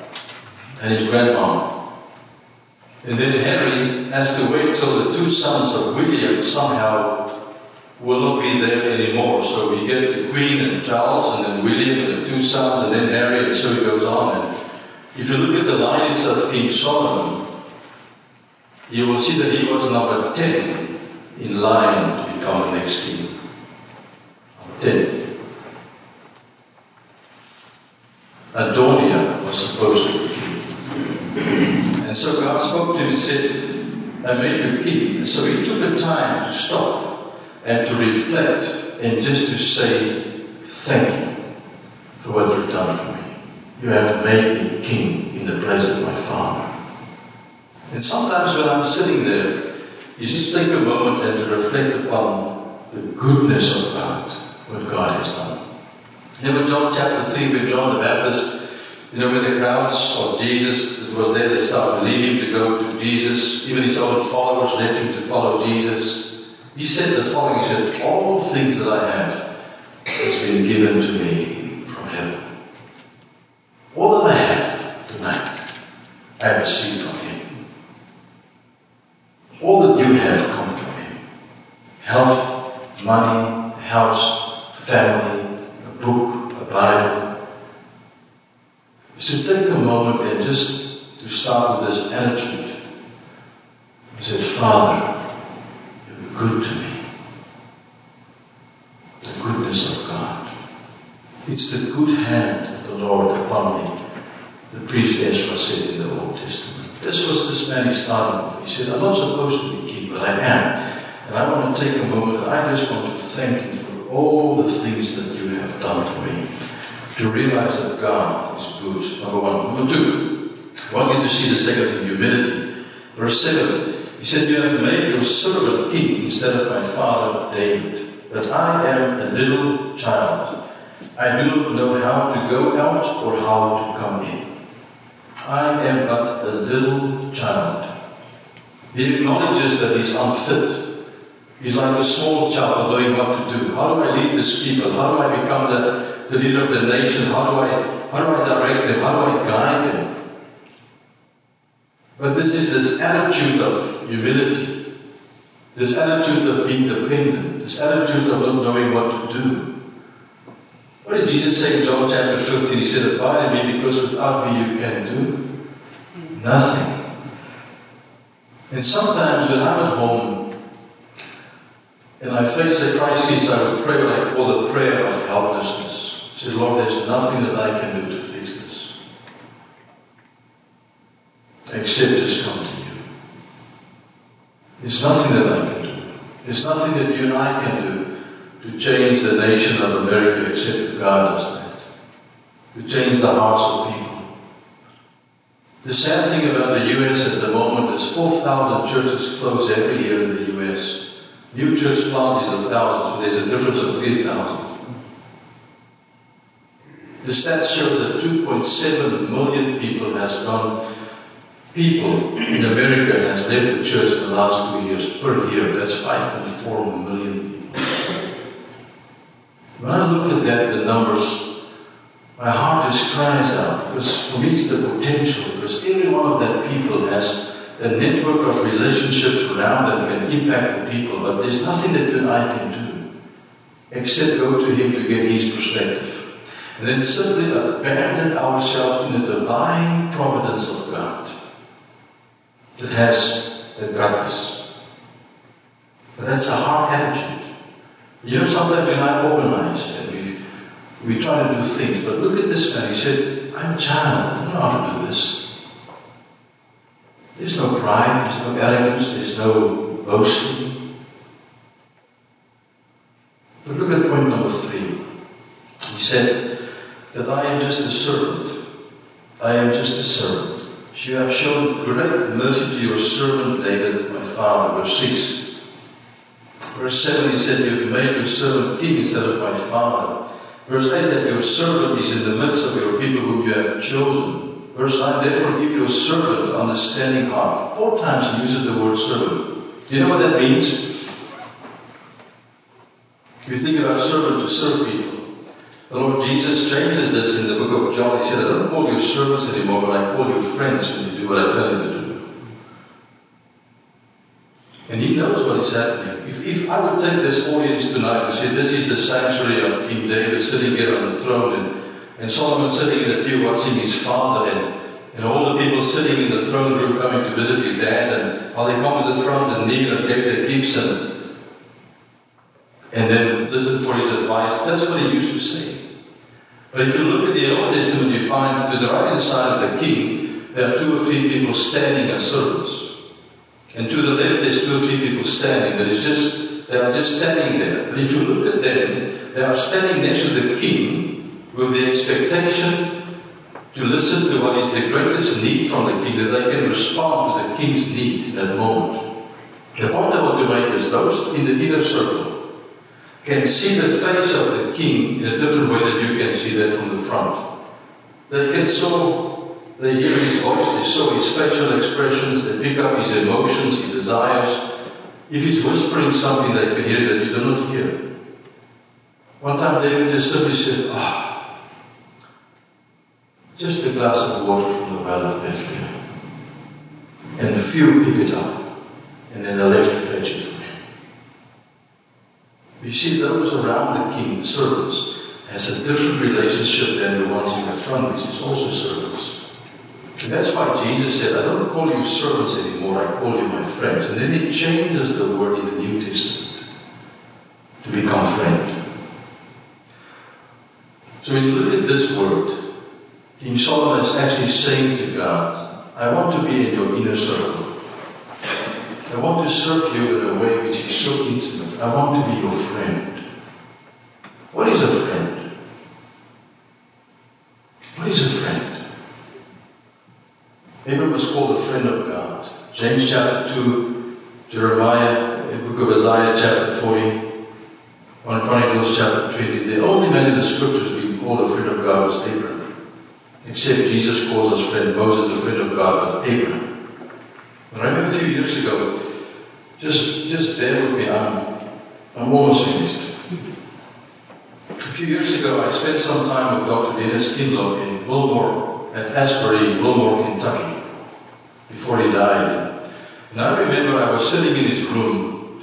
And his grandma. And then Harry has to wait till the two sons of William somehow will not be there anymore. So we get the Queen and Charles, and then William and the two sons, and then Harry, and so it goes on. And if you look at the lineage of King Solomon, you will see that he was number 10 in line to become the next king. Number 10. Adonijah was supposed to be king. And so God spoke to him and said, I made you king. So he took the time to stop and to reflect and just to say, Thank you for what you've done for me. You have made me king in the place of my father. And sometimes when I'm sitting there, you just take a moment and to reflect upon the goodness of God, what God has done. Remember John chapter 3, where John the Baptist, you know, when the crowds of Jesus that was there, they started leaving to go to Jesus. Even his own followers left him to follow Jesus. He said the following, he said, All things that I have has been given to me from heaven. All that I have tonight, I have received from Him. All that you have come from Him. Health, money, house, family, a book, a Bible. Is to take a moment and just to start with this attitude. He said, Father, you're good to me. The goodness of God. It's the good hand of the Lord upon me. The priest Ezra said in the Old Testament. This was this man he started off. He said, I'm not supposed to be king, but I am. And I want to take a moment I just want to thank you for all the things that you have done for me. To realize that God is good. Number one. Number two, I want you to see the second thing, humility. Verse 7. He said, You have made your servant king instead of my father David. But I am a little child. I do not know how to go out or how to come in. I am but a little child. He acknowledges that he's unfit. He's like a small child knowing what to do. How do I lead this people? How do I become the, the leader of the nation? How do I how do I direct them? How do I guide them? But this is this attitude of humility, this attitude of being dependent, this attitude of not knowing what to do. What did Jesus say in John chapter 15? He said, Abide in me because without me you can do nothing. And sometimes when I'm at home and I face a crisis, I would pray what I call the prayer of helplessness. I say, Lord, there's nothing that I can do to fix this. except just come to you. There's nothing that I can do. There's nothing that you and I can do to change the nation of America except God does that. To change the hearts of people. The sad thing about the US at the moment is 4,000 churches close every year in the US. New church plants is a thousand, so there's a difference of 3,000. The stats show that 2.7 million people has gone, people in America has left the church in the last two years per year. That's 5.4 million people. When I look at that, the numbers my heart just cries out because for me it's the potential because every one of that people has a network of relationships around that can impact the people but there's nothing that you and I can do except go to him to get his perspective then simply abandon ourselves in the divine providence of God that has that us but that's a hard attitude you know sometimes you and I organize we we try to do things, but look at this man. He said, I'm a child. I don't know how to do this. There's no pride, there's no arrogance, there's no boasting. But look at point number three. He said that I am just a servant. I am just a servant. You have shown great mercy to your servant David, my father. Verse 6. Verse 7, he said, You have made your servant king instead of my father. Verse 8 that your servant is in the midst of your people whom you have chosen. Verse 9, therefore give your servant understanding heart. Four times he uses the word servant. Do you know what that means? You think about servant to serve people. The Lord Jesus changes this in the book of John. He said, I don't call you servants anymore, but I call you friends when you do what I tell you to do. And he knows what is happening. If, if I would take this audience tonight and say, This is the sanctuary of King David sitting here on the throne, and, and Solomon sitting in the pew watching his father, and, and all the people sitting in the throne room coming to visit his dad, and while they come to the front and kneel and take their gifts and, and then listen for his advice, that's what he used to say. But if you look at the Old Testament, you find to the right hand side of the king, there are two or three people standing as servants. And to the left, there's two or three people standing, but it's just, they are just standing there. But if you look at them, they are standing next to the king with the expectation to listen to what is the greatest need from the king, that they can respond to the king's need at that moment. The point I want to make is those in the inner circle can see the face of the king in a different way than you can see that from the front. They can so they hear his voice, they saw his facial expressions, they pick up his emotions, his desires. If he's whispering something, they can hear that you do not hear. One time David just simply said, Ah, just a glass of water from the well of Bethlehem. And the few pick it up, and then they left to fetch it. You see, those around the king, servants, has a different relationship than the ones in the front, which is also servants. And that's why Jesus said, I don't call you servants anymore, I call you my friends. And then he changes the word in the New Testament to become friend. So when you look at this word, King Solomon is actually saying to God, I want to be in your inner circle. I want to serve you in a way which is so intimate. I want to be your friend. What is a friend? What is a friend? Abram was called a friend of God. James chapter 2, Jeremiah, the book of Isaiah chapter 40, 1 Chronicles chapter 20. The only man in the scriptures being called a friend of God was Abraham. Except Jesus calls us friend, Moses is a friend of God, but Abraham. I remember a few years ago, just, just bear with me, I'm, I'm almost finished. A few years ago, I spent some time with Dr. Dennis Kinlaw in Wilmore at Asbury, Wilmore, Kentucky before he died. And I remember I was sitting in his room,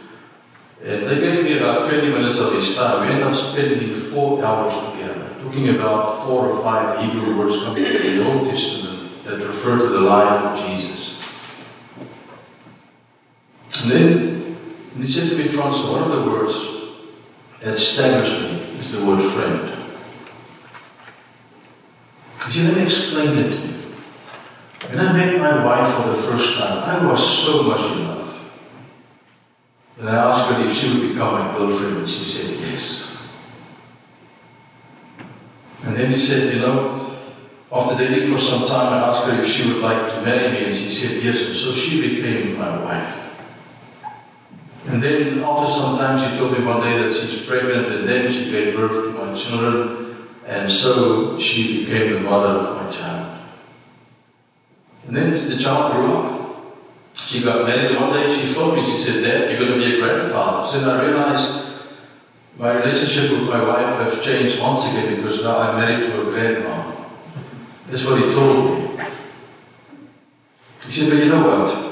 and they gave me about 20 minutes of his time. We ended up spending four hours together, talking about four or five Hebrew words coming from the Old Testament that refer to the life of Jesus. And then he said to me, Francis, one of the words that staggers me is the word friend. He said, let me explain it to you. When I met my wife for the first time, I was so much in love. And I asked her if she would become my girlfriend, and she said yes. And then he said, you know, after dating for some time, I asked her if she would like to marry me, and she said yes, and so she became my wife. And then after some time, she told me one day that she's pregnant, and then she gave birth to my children, and so she became the mother of my child. And then the child grew up. She got married one day, she phoned me, she said, Dad, you're going to be a grandfather. So I realized my relationship with my wife has changed once again because now I'm married to a grandma. That's what he told me. He said, but you know what?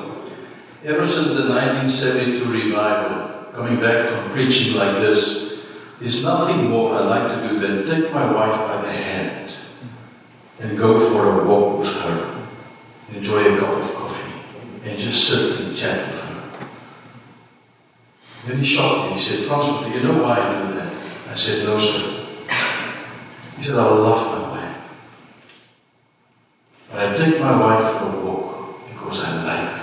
Ever since the 1972 revival, coming back from preaching like this, there's nothing more I like to do than take my wife by the hand and go for a walk with her, enjoy a cup of coffee, and just sit and chat with her. Then he shocked me. He said, Francois, do you know why I do that? I said, no, sir. He said, I love my wife. But I take my wife for a walk because I like her.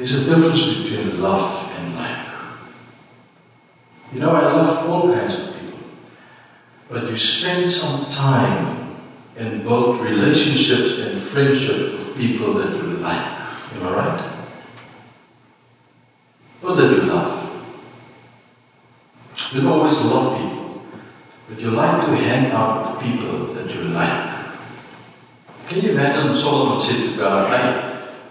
There's a difference between love and like. You know, I love all kinds of people. But you spend some time and build relationships and friendships with people that you like. Am I right? Not that you love. You always love people, but you like to hang out with people that you like. Can you imagine Solomon said to God,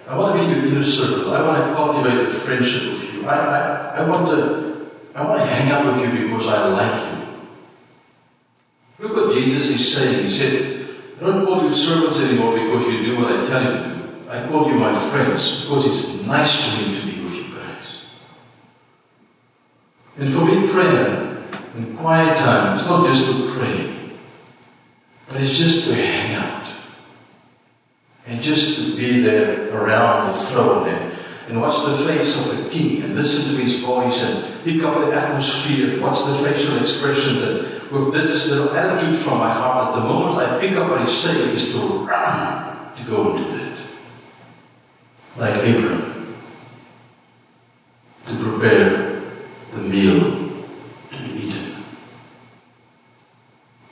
I, want to be in your inner circle. I want to cultivate a friendship with you. I, I, I, want to, I want to hang out with you because I like you. Look what Jesus is saying. He said, I don't call you servants anymore because you do what I tell you. I call you my friends because it's nice to me to be with you guys. And for me, prayer and quiet time, it's not just to pray, but it's just to hang out. And just to be there around the throne and, and watch the face of the king and listen to his voice and pick up the atmosphere, watch the facial expressions and with this little attitude from my heart, at the moment I pick up what he's saying is to run, to go into bed. Like Abraham. To prepare the meal to be eaten.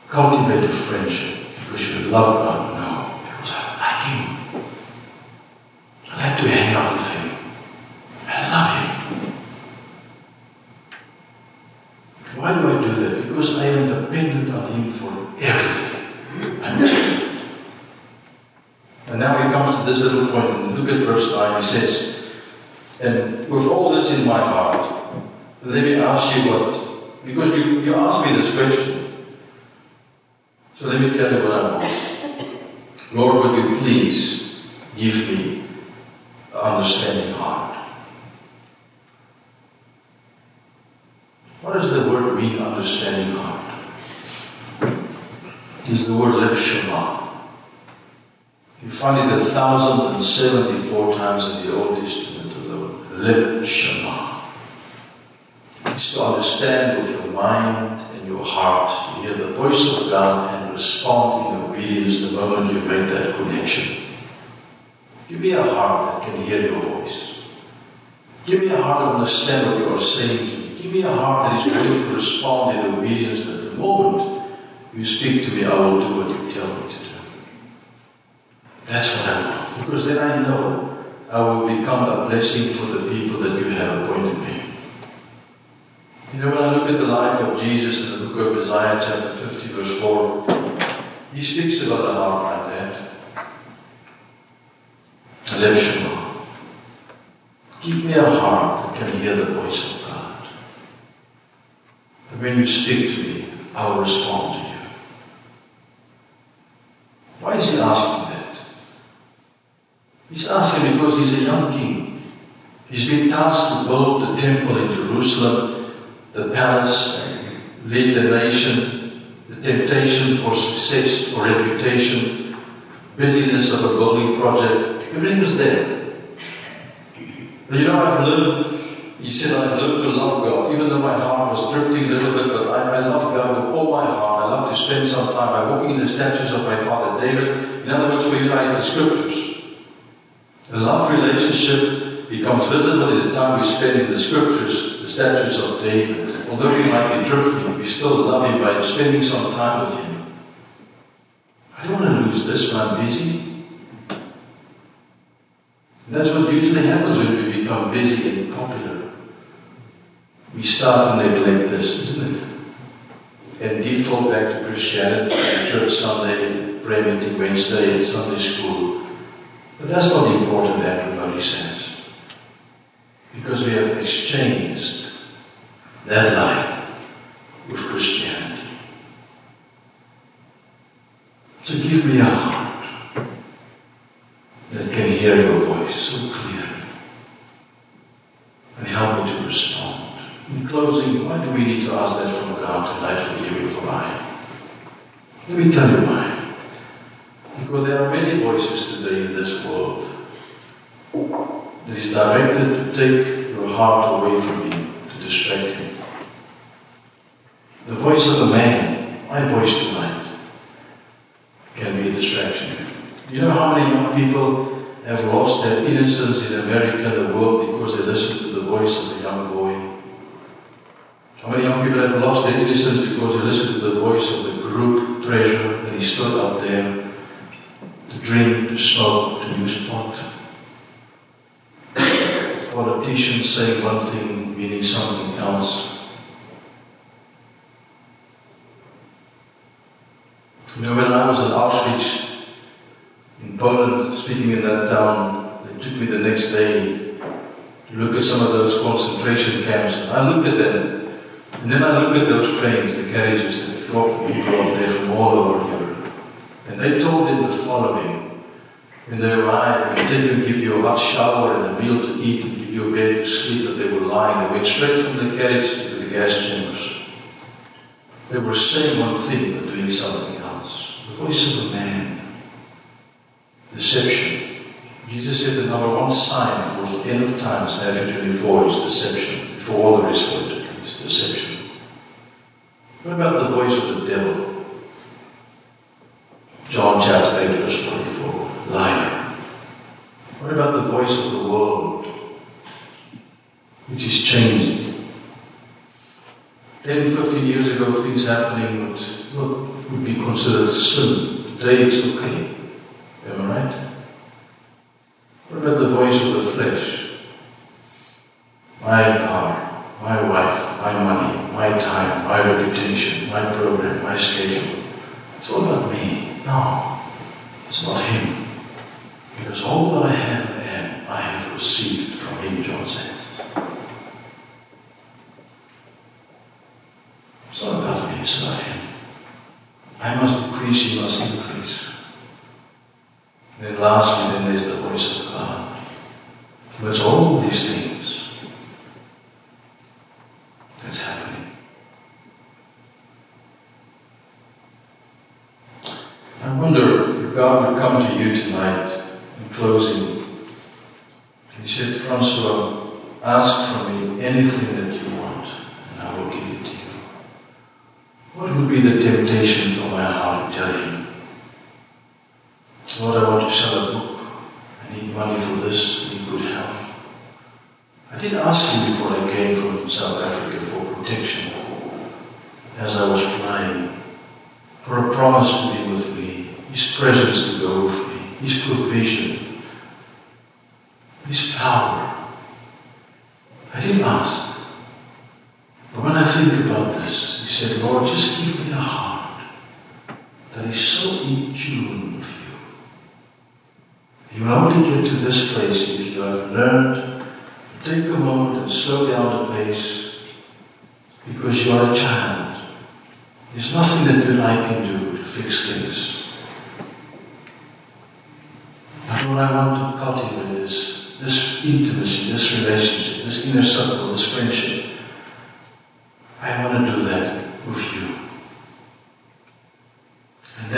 Cultivate a friendship because you love God. No, because I like Him. I like to hang out with Him. I love Him. Why do I do that? Because I am dependent on Him for everything. I'm. And now he comes to this little point, look at verse 9. He says, And with all this in my heart, let me ask you what, because you, you asked me this question. So let me tell you what I want. Lord, would you please give me understanding heart? What does the word mean, understanding heart? It is the word lip shema. You find it a thousand and seventy-four times in the Old Testament. Lip shema. It's to understand with your mind and your heart, to hear the voice of God and respond in obedience the moment you make that connection. Give me a heart that can hear your voice. Give me a heart to understand what you are saying to me. Give me a heart that is willing to respond in obedience that the moment you speak to me, I will do what you tell me to do. That's what I want. Because then I know I will become a blessing for the people that you have appointed me. You know, when I look at the life of Jesus in the book of Isaiah, chapter 50, verse 4, he speaks about a heart like that. A. Give me a heart that can hear the voice of God. That when you speak to me, I will respond to you. Why is he asking that? He's asking because he's a young king. He's been tasked to build the temple in Jerusalem, the palace, lead the nation, the temptation for success or reputation, busyness of a building project, everything was there. But you know, I've learned he said, I've learned to love God, even though my heart was drifting a little bit, but I, I love God with all my heart. I love to spend some time by walking in the statues of my father David. In other words, for you, it's the scriptures. The love relationship becomes visible in the time we spend in the scriptures, the statues of David. Although we might be drifting, we still love him by spending some time with him. I don't want to lose this when I'm busy. That's what usually happens when we become busy and popular. We start to neglect this, isn't it? And default back to Christianity, church Sunday, prayer meeting Wednesday, and Sunday school. But that's not important, Andrew Murray says. Because we have exchanged that life with Christianity. So give me a heart that can hear your voice so clear and help me to respond. In closing, why do we need to ask that from God tonight for you and for I? Let me tell you why. Because there are many voices today in this world that is directed to take your heart away from Him, to distract Him. The voice of a man, my voice tonight, can be a distraction. You know how many young people have lost their innocence in America the world because they listen to the voice of a young boy? How many young people have lost their innocence because they listen to the voice of the group treasure and he stood up there to drink, to smoke, to use pot? Politicians saying one thing, meaning something else. You know, when I was in Auschwitz Poland, speaking in that town, they took me the next day to look at some of those concentration camps. I looked at them, and then I looked at those trains, the carriages that the people off there from all over Europe. And they told them the following. When they arrived, they didn't give you a hot shower and a meal to eat and give you a bed to sleep, but they were lying. They went straight from the carriage to the gas chambers. They were saying one thing but doing something else. The voice of a man. Deception. Jesus said the number one sign towards the end of times, Matthew 24, is deception. Before all there is for it, is deception. What about the voice of the devil? John chapter 8, verse 44. Liar. What about the voice of the world, which is changing? 10, 15 years ago, things happening would, would, would be considered sin. Today it's okay.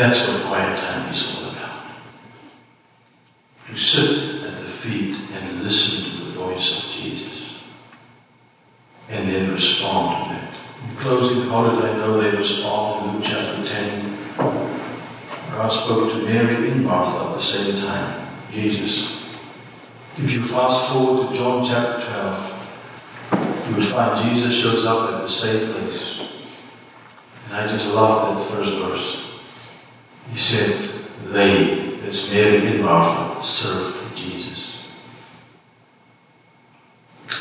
That's what quiet time is all about. To sit at the feet and listen to the voice of Jesus. And then respond to that. In closing, did I know they respond in Luke chapter 10? God spoke to Mary and Martha at the same time, Jesus. If you fast forward to John chapter 12, you would find Jesus shows up at the same place. And I just love that first verse. He said, They, that's Mary and Martha, served Jesus.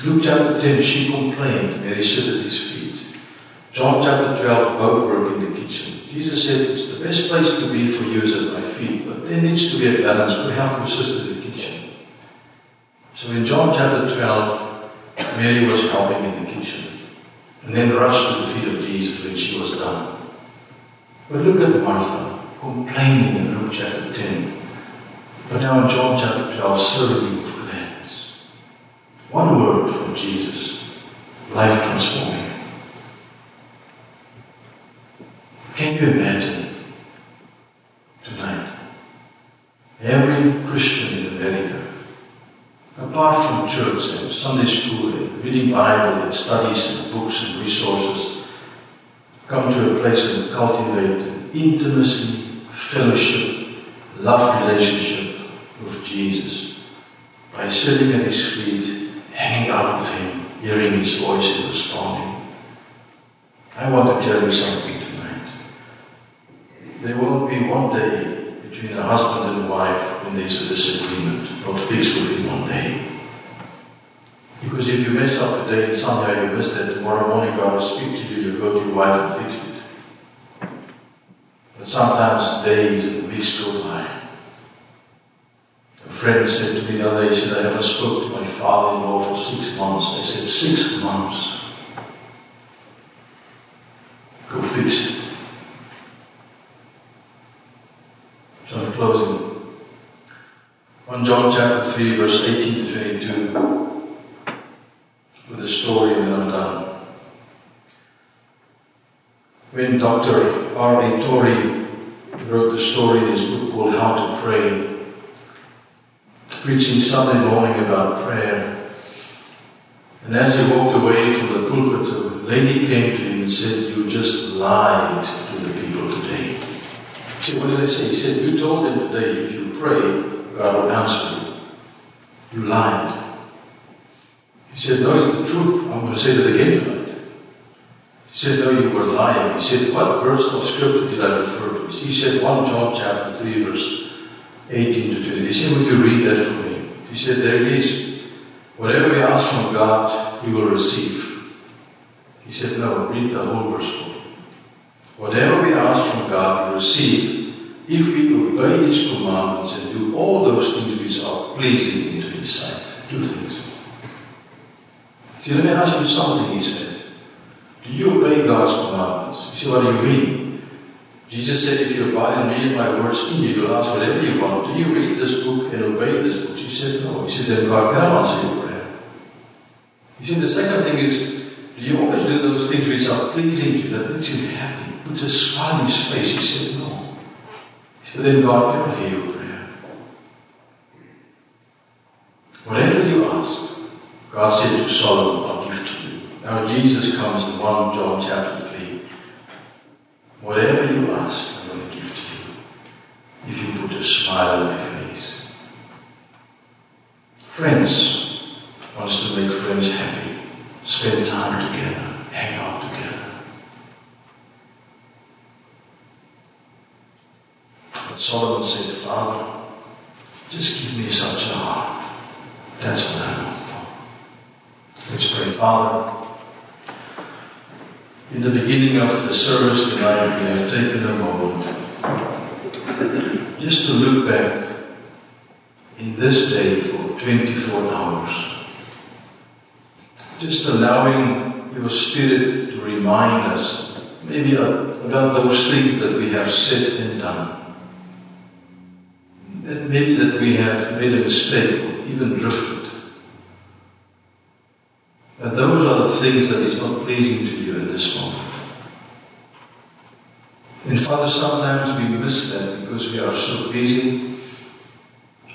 Luke chapter 10, she complained, Mary sit at his feet. John chapter 12, both work in the kitchen. Jesus said, It's the best place to be for you is at my feet, but there needs to be a balance. Go help your sister in the kitchen. So in John chapter 12, Mary was helping in the kitchen and then rushed to the feet of Jesus when she was done. But look at Martha complaining in Luke chapter 10. But now in John chapter 12, serving with gladness. One word from Jesus, life transforming. Can you imagine tonight every Christian in America, apart from church and Sunday school and reading Bible and studies and books and resources, come to a place and cultivate intimacy, fellowship, love relationship with Jesus by sitting at his feet, hanging out with him, hearing his voice and responding. I want to tell you something tonight. There not be one day between a husband and wife when there's a disagreement, not fixed within one day. Because if you mess up today and somehow you miss that, tomorrow morning God will speak to you, you go to your wife and fix it. But sometimes days and weeks go by. A friend said to me the other day, he said, I haven't spoke to my father-in-law for six months. I said, six months? Go fix it. So in closing, 1 John chapter 3, verse 18 to 22, with a story of then I'm done. When Dr. R.A. Torrey wrote the story in his book called How to Pray, preaching Sunday morning about prayer, and as he walked away from the pulpit, a lady came to him and said, You just lied to the people today. He said, What did I say? He said, You told them today if you pray, God will answer you. You lied. He said, No, it's the truth. I'm going to say that again tonight. He said, No, you were lying. He said, What verse of scripture did I refer to? He said, 1 John chapter 3, verse 18 to 20. He said, Would you read that for me? He said, There it is. Whatever we ask from God, we will receive. He said, No, read the whole verse for me. Whatever we ask from God, we receive if we obey His commandments and do all those things which are pleasing into His sight. Do things. See, let me ask you something, he said. Do you obey God's commandments? You say, What do you mean? Jesus said, If you abide in me and my words in you, you'll ask whatever you want. Do you read this book and obey this book? She said, No. He said, Then God cannot answer your prayer. You see, the second thing is, do you always do those things which are pleasing to you, that makes him happy? Put a smile on his face. He said, No. He said, Then God cannot hear your prayer. Whatever you ask, God said to Solomon, I'll give to you. Now Jesus comes in 1 John chapter 3. Whatever you ask, I'm going to give to you. If you put a smile on my face. Friends wants to make friends happy. Spend time together. Hang out together. But Solomon said, Father, just give me such a heart. That's what I long for. Let's pray, Father. In the beginning of the service tonight, we have taken a moment just to look back in this day for 24 hours. Just allowing your Spirit to remind us maybe about those things that we have said and done. That maybe that we have made a mistake or even drifted. But those are the things that is not pleasing to you And Father, sometimes we miss that because we are so busy.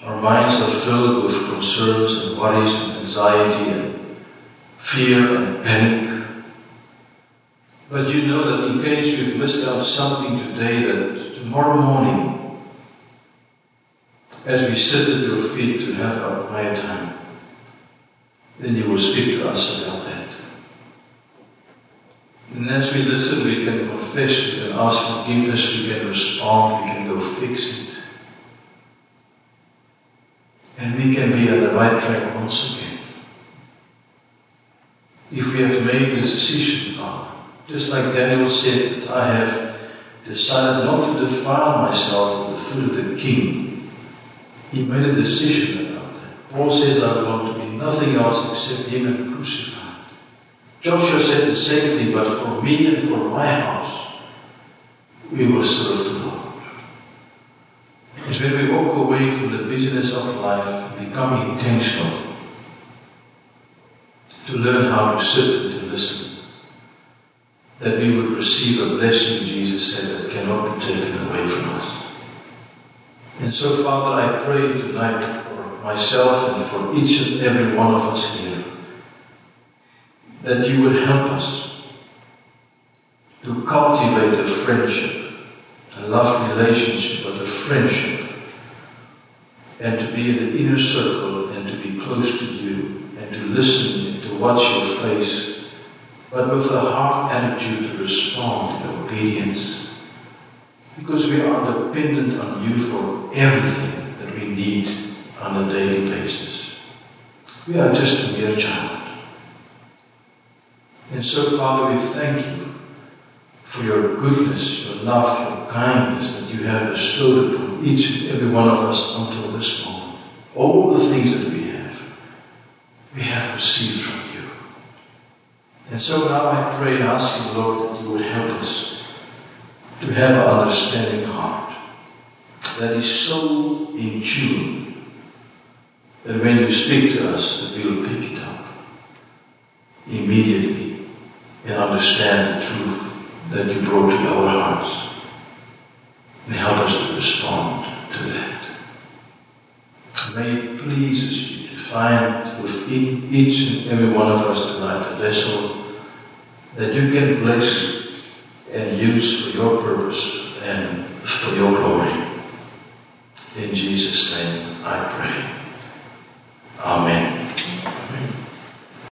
Our minds are filled with concerns and worries and anxiety and fear and panic. But you know that in case we've missed out something today, that tomorrow morning, as we sit at your feet to have our quiet time, then you will speak to us about that. And as we listen, we can confess, we can ask forgiveness, we can respond, we can go fix it. And we can be on the right track once again. If we have made this decision, Father, just like Daniel said, that I have decided not to defile myself with the food of the king, he made a decision about that. Paul says, I want to be nothing else except him and crucified. Joshua said the same thing, but for me and for my house, we will serve the Lord. Because when we walk away from the business of life become intentional to learn how to sit and to listen, that we would receive a blessing, Jesus said, that cannot be taken away from us. And so, Father, I pray tonight for myself and for each and every one of us here that you would help us to cultivate a friendship, a love relationship, but a friendship, and to be in the inner circle and to be close to you and to listen and to watch your face, but with a heart attitude to respond in obedience. Because we are dependent on you for everything that we need on a daily basis. We are just a mere child. And so, Father, we thank you for your goodness, your love, your kindness that you have bestowed upon each and every one of us until this moment. All the things that we have, we have received from you. And so now I pray, asking, Lord, that you would help us to have an understanding heart that is so in tune that when you speak to us, that we will pick it up immediately and understand the truth that you brought to our hearts. And help us to respond to that. May it pleases you to find within each and every one of us tonight a vessel that you can bless and use for your purpose and for your glory. In Jesus' name I pray. Amen. Amen.